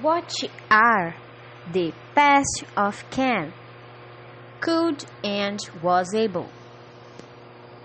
What are the past of can? Could and was able.